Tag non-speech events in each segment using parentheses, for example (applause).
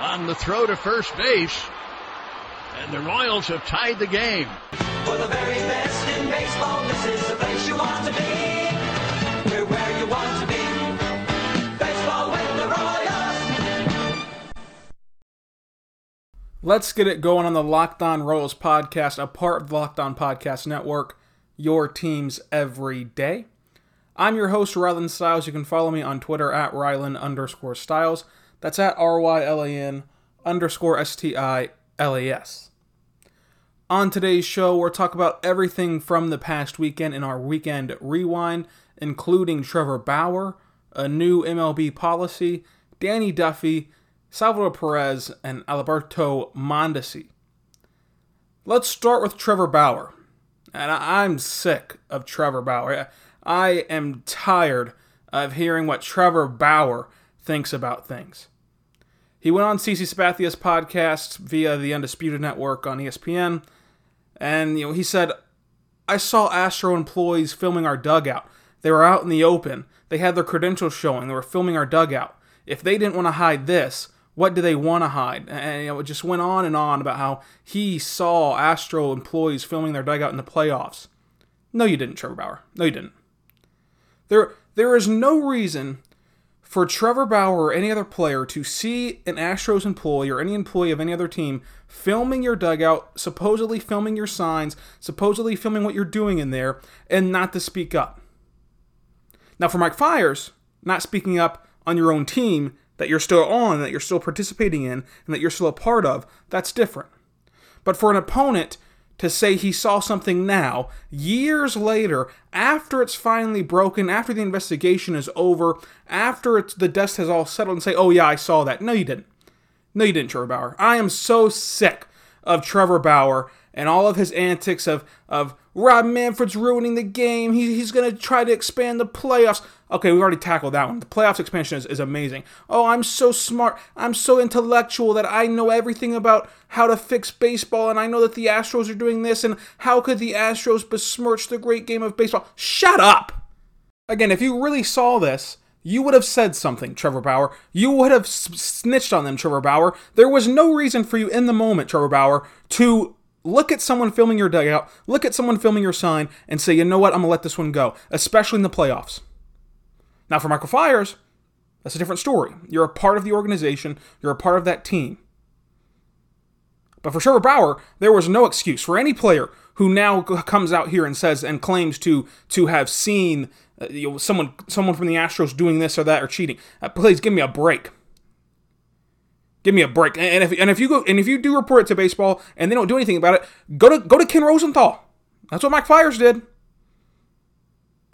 on the throw to first base. And the Royals have tied the game. For the very best in baseball, this is the place you want to be. We're where you want to be. Baseball with the Royals. Let's get it going on the Locked On Royals podcast, a part of the Locked On Podcast Network, your teams every day. I'm your host, Rylan Stiles. You can follow me on Twitter at Rylan underscore Stiles. That's at R Y L A N underscore S T I L A S. On today's show, we're talking about everything from the past weekend in our weekend rewind, including Trevor Bauer, a new MLB policy, Danny Duffy, Salvador Perez, and Alberto Mondesi. Let's start with Trevor Bauer. And I'm sick of Trevor Bauer. I am tired of hearing what Trevor Bauer thinks about things. He went on CC Sabathia's podcast via the Undisputed Network on ESPN, and you know he said, "I saw Astro employees filming our dugout. They were out in the open. They had their credentials showing. They were filming our dugout. If they didn't want to hide this, what do they want to hide?" And you know, it just went on and on about how he saw Astro employees filming their dugout in the playoffs. No, you didn't, Trevor Bauer. No, you didn't. There, there is no reason for Trevor Bauer or any other player to see an Astros employee or any employee of any other team filming your dugout, supposedly filming your signs, supposedly filming what you're doing in there, and not to speak up. Now, for Mike Fiers, not speaking up on your own team that you're still on, that you're still participating in, and that you're still a part of, that's different. But for an opponent to say he saw something now, years later, after it's finally broken, after the investigation is over, after the dust has all settled, and say, oh yeah, I saw that. No, you didn't. No, you didn't, Trevor Bauer. I am so sick of Trevor Bauer and all of his antics of, of Rob Manfred's ruining the game. He, he's going to try to expand the playoffs. Okay, we've already tackled that one. The playoffs expansion is, is amazing. Oh, I'm so smart. I'm so intellectual that I know everything about how to fix baseball, and I know that the Astros are doing this, and how could the Astros besmirch the great game of baseball? Shut up! Again, if you really saw this, you would have said something, Trevor Bauer. You would have snitched on them, Trevor Bauer. There was no reason for you in the moment, Trevor Bauer, to look at someone filming your dugout, look at someone filming your sign, and say, you know what, I'm going to let this one go, especially in the playoffs. Now, for Michael Fiers, that's a different story. You're a part of the organization, you're a part of that team. But for Trevor Bauer, there was no excuse for any player who now comes out here and says and claims to to have seen uh, you know, someone someone from the Astros doing this or that or cheating. Uh, please give me a break. Give me a break. And if and if you go and if you do report it to baseball and they don't do anything about it, go to go to Ken Rosenthal. That's what Mike Fiers did.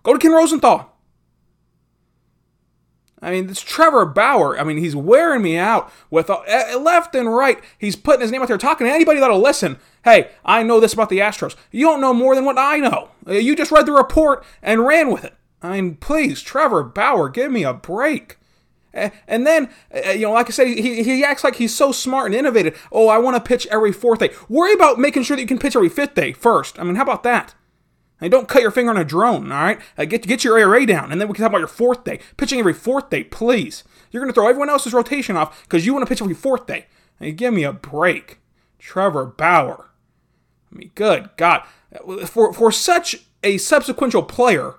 Go to Ken Rosenthal. I mean, it's Trevor Bauer. I mean, he's wearing me out with uh, uh, left and right. He's putting his name out there, talking to anybody that'll listen. Hey, I know this about the Astros. You don't know more than what I know. Uh, You just read the report and ran with it. I mean, please, Trevor Bauer, give me a break. Uh, And then, uh, you know, like I said, he, he acts like he's so smart and innovative. Oh, I want to pitch every fourth day. Worry about making sure that you can pitch every fifth day first. I mean, how about that? And don't cut your finger on a drone, all right? Uh, get get your ERA down, and then we can talk about your fourth day. Pitching every fourth day, please. You're going to throw everyone else's rotation off because you want to pitch every fourth day. Hey, give me a break, Trevor Bauer. I mean, good God, for for such a subsequential player,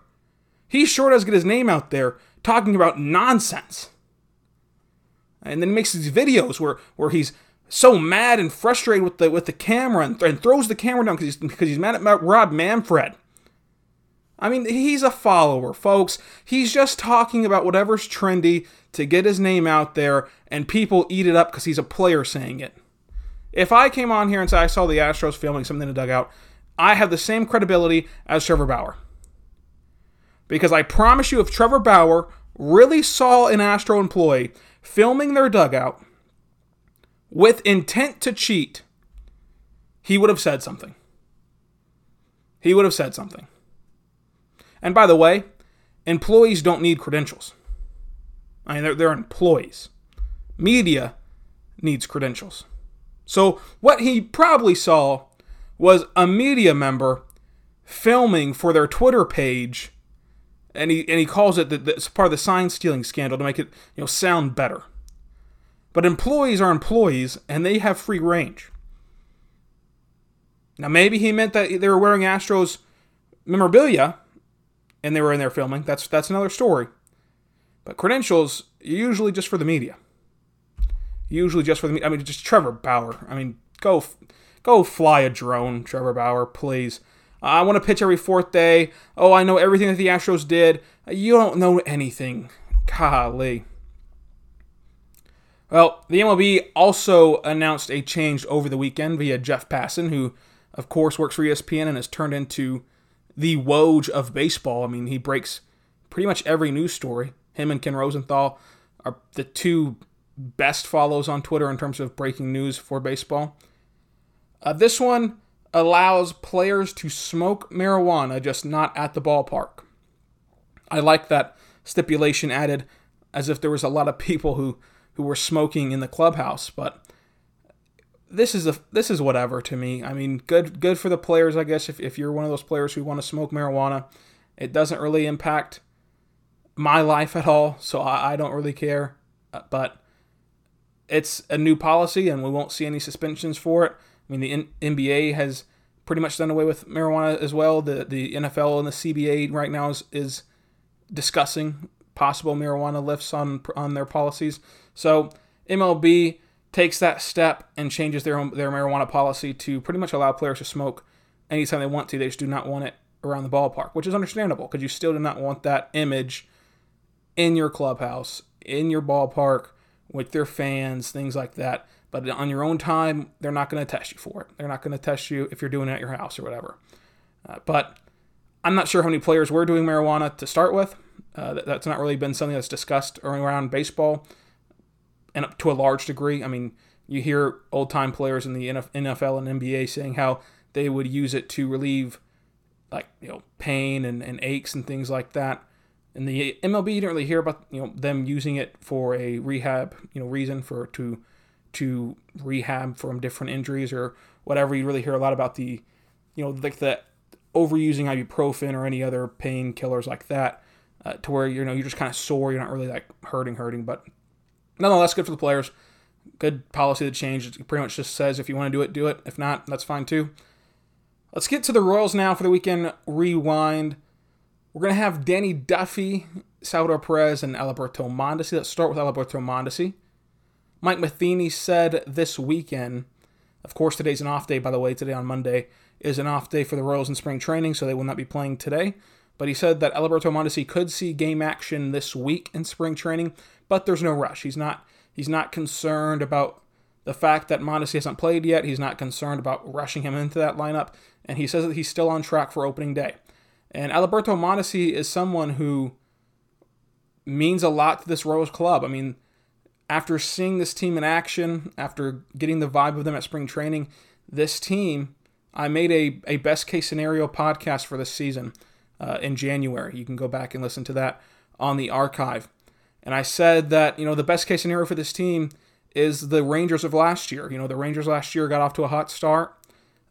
he sure does get his name out there talking about nonsense. And then he makes these videos where where he's so mad and frustrated with the with the camera and, and throws the camera down because he's because he's mad at Rob Manfred. I mean, he's a follower, folks. He's just talking about whatever's trendy to get his name out there, and people eat it up because he's a player saying it. If I came on here and said I saw the Astros filming something in the dugout, I have the same credibility as Trevor Bauer. Because I promise you, if Trevor Bauer really saw an Astro employee filming their dugout, with intent to cheat, he would have said something. He would have said something. And by the way, employees don't need credentials. I mean, they're, they're employees. Media needs credentials. So, what he probably saw was a media member filming for their Twitter page, and he and he calls it part of the sign stealing scandal to make it you know sound better. But employees are employees, and they have free range. Now, maybe he meant that they were wearing Astros memorabilia, and they were in there filming. That's that's another story. But credentials usually just for the media. Usually just for the media. I mean, just Trevor Bauer. I mean, go go fly a drone, Trevor Bauer, please. I want to pitch every fourth day. Oh, I know everything that the Astros did. You don't know anything. Golly. Well, the MLB also announced a change over the weekend via Jeff Passan, who, of course, works for ESPN and has turned into the Woj of baseball. I mean, he breaks pretty much every news story. Him and Ken Rosenthal are the two best follows on Twitter in terms of breaking news for baseball. Uh, this one allows players to smoke marijuana, just not at the ballpark. I like that stipulation added as if there was a lot of (laughs) people who, who were smoking in the clubhouse, but this is a this is whatever to me. I mean, good good for the players, I guess. If, if you're one of those players who want to smoke marijuana, it doesn't really impact my life at all, so I, I don't really care. Uh, but it's a new policy, and we won't see any suspensions for it. I mean, the N- NBA has pretty much done away with marijuana as well. The the NFL and the CBA right now is, is discussing possible marijuana lifts on on their policies. So MLB takes that step and changes their their marijuana policy to pretty much allow players to smoke anytime they want to. They just do not want it around the ballpark, which is understandable because you still do not want that image in your clubhouse, in your ballpark, with their fans, things like that. But on your own time, they're not going to test you for it. They're not going to test you if you're doing it at your house or whatever. Uh, but I'm not sure how many players were doing marijuana to start with. Uh, that, that's not really been something that's discussed around baseball, and to a large degree. I mean, you hear old time players in the NFL and NBA saying how they would use it to relieve like you know pain and, and aches and things like that. In the MLB, you don't really hear about you know them using it for a rehab you know reason for to to rehab from different injuries or whatever. You really hear a lot about the you know like the overusing ibuprofen or any other painkillers like that uh, to where you know you're just kind of sore. You're not really like hurting, hurting, but nonetheless, good for the players. Good policy to change. It pretty much just says if you want to do it, do it. If not, that's fine too. Let's get to the Royals now for the weekend rewind. We're going to have Danny Duffy, Salvador Perez, and Alberto Mondesi. Let's start with Alberto Mondesi. Mike Matheny said this weekend, of course, today's an off day, by the way, today on Monday is an off day for the Royals in spring training, so they will not be playing today. But he said that Alberto Mondesi could see game action this week in spring training, but there's no rush. He's not he's not concerned about the fact that Mondesi hasn't played yet. He's not concerned about rushing him into that lineup, and he says that he's still on track for opening day. And Alberto Mondesi is someone who means a lot to this Royals club. I mean, after seeing this team in action, after getting the vibe of them at spring training, this team, I made a, a best case scenario podcast for this season uh, in January. You can go back and listen to that on the archive. And I said that, you know, the best case scenario for this team is the Rangers of last year. You know, the Rangers last year got off to a hot start.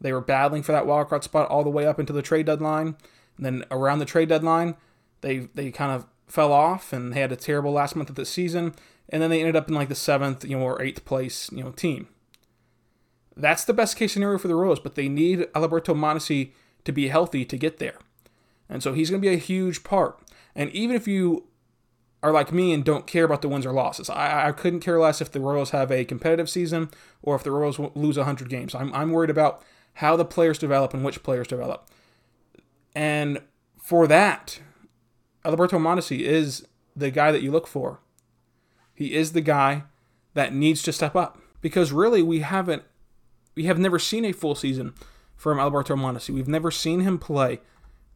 They were battling for that wildcard spot all the way up into the trade deadline. And then around the trade deadline, they they kind of fell off and they had a terrible last month of the season. And then they ended up in like the seventh, you know, or eighth place, you know, team. That's the best case scenario for the Royals, but they need Alberto Mondesi to be healthy to get there. And so he's going to be a huge part. And even if you are like me and don't care about the wins or losses, I, I couldn't care less if the Royals have a competitive season or if the Royals lose 100 games. I'm, I'm worried about how the players develop and which players develop. And for that, Alberto Mondesi is the guy that you look for. He is the guy that needs to step up because really we haven't we have never seen a full season from Alberto Mondesi. We've never seen him play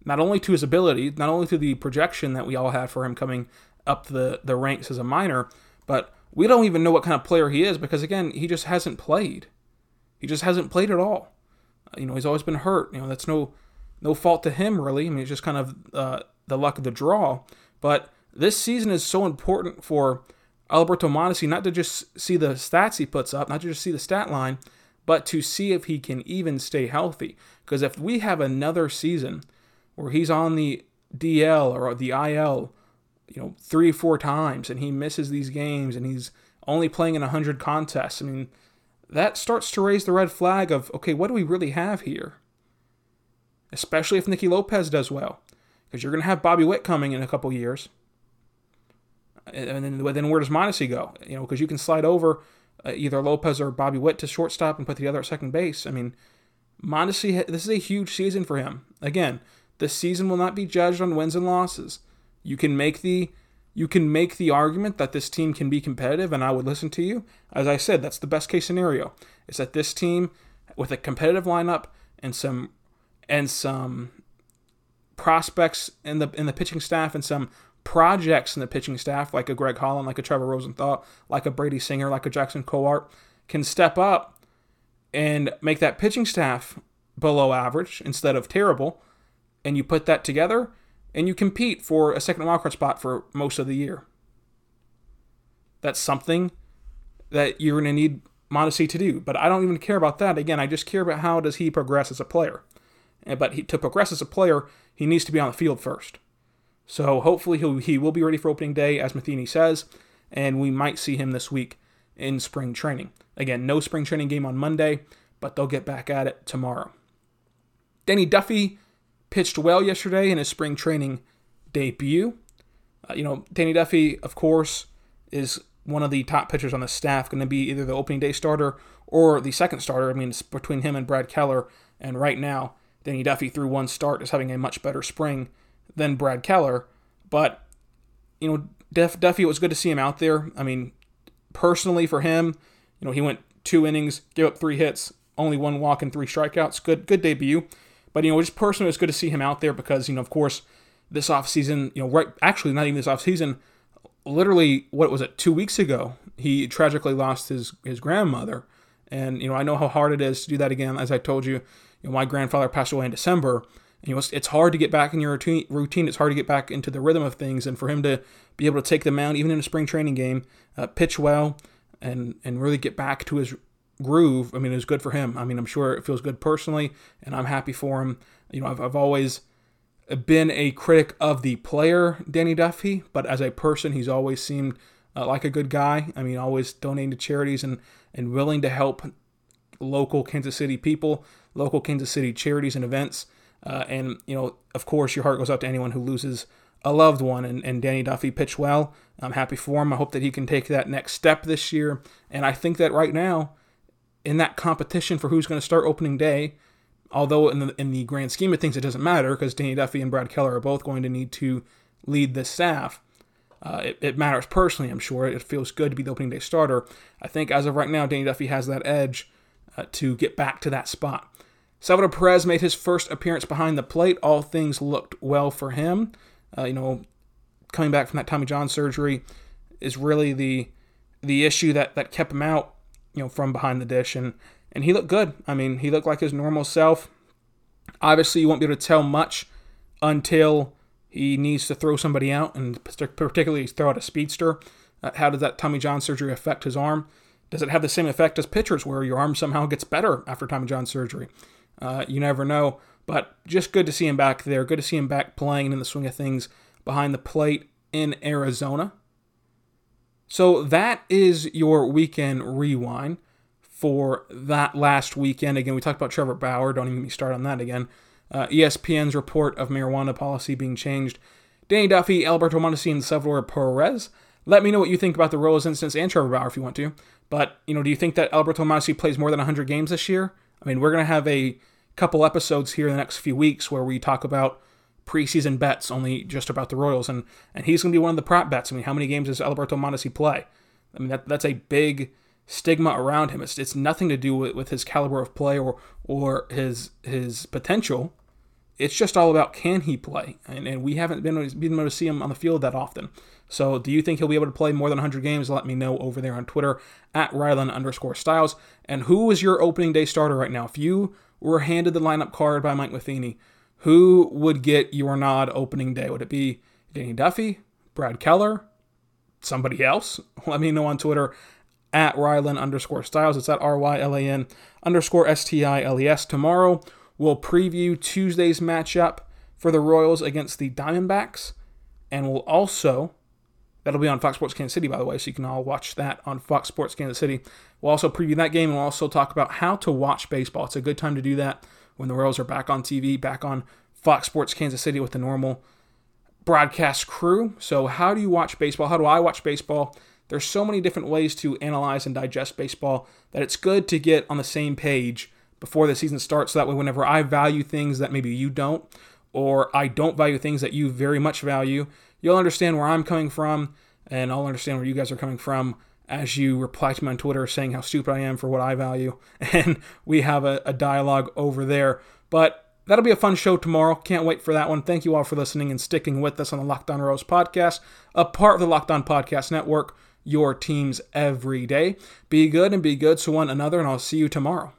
not only to his ability, not only to the projection that we all had for him coming up the, the ranks as a minor, but we don't even know what kind of player he is because again, he just hasn't played. He just hasn't played at all. Uh, you know, he's always been hurt. You know, that's no no fault to him really. I mean, it's just kind of uh, the luck of the draw. But this season is so important for Alberto Mondesi not to just see the stats he puts up, not to just see the stat line, but to see if he can even stay healthy. Because if we have another season where he's on the DL or the IL, you know, three, four times and he misses these games and he's only playing in 100 contests, I mean, that starts to raise the red flag of, okay, what do we really have here? Especially if Nicky Lopez does well. Because you're going to have Bobby Witt coming in a couple years. And then, then where does Mondesi go? You know, because you can slide over uh, either Lopez or Bobby Witt to shortstop and put the other at second base. I mean, Mondesi, this is a huge season for him. Again, the season will not be judged on wins and losses. You can make the you can make the argument that this team can be competitive, and I would listen to you. As I said, that's the best case scenario. Is that this team with a competitive lineup and some and some prospects in the in the pitching staff and some projects in the pitching staff, like a Greg Holland, like a Trevor Rosenthal, like a Brady Singer, like a Jackson Kowar can step up and make that pitching staff below average instead of terrible, and you put that together and you compete for a second wildcard spot for most of the year. That's something that you're going to need Mondesi to do. But I don't even care about that. Again, I just care about how does he progress as a player. Eh, but he, to progress as a player, he needs to be on the field first. So hopefully he'll, he will be ready for opening day, as Matheny says, and we might see him this week in spring training. Again, no spring training game on Monday, but they'll get back at it tomorrow. Danny Duffy pitched well yesterday in his spring training debut. Uh, you know, Danny Duffy, of course, is one of the top pitchers on the staff, going to be either the opening day starter or the second starter. I mean, it's between him and Brad Keller. And right now, Danny Duffy, through one start, is having a much better spring than Brad Keller. But, you know, Duff, Duffy, it was good to see him out there. I mean, personally for him, you know, he went two innings, gave up three hits, only one walk and three strikeouts. Good, good debut. But you know, just personally, it's good to see him out there because you know, of course, this offseason, you know, right, actually not even this offseason, literally, what was it, two weeks ago, he tragically lost his his grandmother, and you know, I know how hard it is to do that again. As I told you, you know, my grandfather passed away in December. And, you know, it's, it's hard to get back in your routine, routine. It's hard to get back into the rhythm of things, and for him to be able to take the mound, even in a spring training game, uh, pitch well, and and really get back to his groove, I mean, it was good for him. I mean, I'm sure it feels good personally, and I'm happy for him. You know, I've, I've always been a critic of the player, Danny Duffy, but as a person, he's always seemed uh, like a good guy. I mean, always donating to charities and, and willing to help local Kansas City people, local Kansas City charities and events. Uh, and, you know, of course, your heart goes out to anyone who loses a loved one. And, and Danny Duffy pitched well. I'm happy for him. I hope that he can take that next step this year. And I think that right now, in that competition for who's going to start opening day, although in the in the grand scheme of things it doesn't matter because Danny Duffy and Brad Keller are both going to need to lead the staff. Uh, it, it, matters personally, I'm sure. It feels good to be the opening day starter. I think as of right now, Danny Duffy has that edge uh, to get back to that spot. Salvador Perez made his first appearance behind the plate. All things looked well for him. Uh, you know, coming back from that Tommy John surgery is really the the issue that, that kept him out you know, from behind the dish, and and he looked good. I mean, he looked like his normal self. Obviously, you won't be able to tell much until he needs to throw somebody out, and particularly throw out a speedster. Uh, how does that Tommy John surgery affect his arm? Does it have the same effect as pitchers, where your arm somehow gets better after Tommy John surgery? Uh, you never know. But just good to see him back there. Good to see him back playing in the swing of things behind the plate in Arizona. So that is your weekend rewind for that last weekend. Again, we talked about Trevor Bauer. Don't even start on that again. Uh, ESPN's report of marijuana policy being changed. Danny Duffy, Alberto Mondesi, and Salvador Perez. Let me know what you think about the Royals instance and Trevor Bauer if you want to. But, you know, do you think that Alberto Mondesi plays more than 100 games this year? I mean, we're going to have a couple episodes here in the next few weeks where we talk about preseason bets only just about the Royals, and and he's going to be one of the prop bets. I mean, how many games does Alberto Mondesi play? I mean, that that's a big stigma around him. It's it's nothing to do with, with his caliber of play or or his his potential. It's just all about can he play, and, and we haven't been, been able to see him on the field that often. So, do you think he'll be able to play more than 100 games? Let me know over there on Twitter at Rylan underscore Stiles. And who is your opening day starter right now? If you were handed the lineup card by Mike Matheny, who would get your nod opening day? Would it be Danny Duffy, Brad Keller, somebody else? (laughs) Let me know on Twitter at Rylan underscore Stiles. It's at R Y L A N underscore S T I L E S. Tomorrow, we'll preview Tuesday's matchup for the Royals against the Diamondbacks. And we'll also, that'll be on Fox Sports Kansas City, by the way, so you can all watch that on Fox Sports Kansas City. We'll also preview that game and we'll also talk about how to watch baseball. It's a good time to do that when the Royals are back on TV, back on Fox Sports Kansas City with the normal broadcast crew. So, how do you watch baseball? How do I watch baseball? There's so many different ways to analyze and digest baseball that it's good to get on the same page before the season starts. So that way, whenever I value things that maybe you don't, or I don't value things that you very much value, you'll understand where I'm coming from, and I'll understand where you guys are coming from as you reply to me on Twitter saying how stupid I am for what I value. (laughs) And we have a, a dialogue over there. But that'll be a fun show tomorrow. Can't wait for that one. Thank you all for listening and sticking with us on the Locked On Royals podcast, a part of the Locked On Podcast Network, your teams every day. Be good and be good to one another, and I'll see you tomorrow.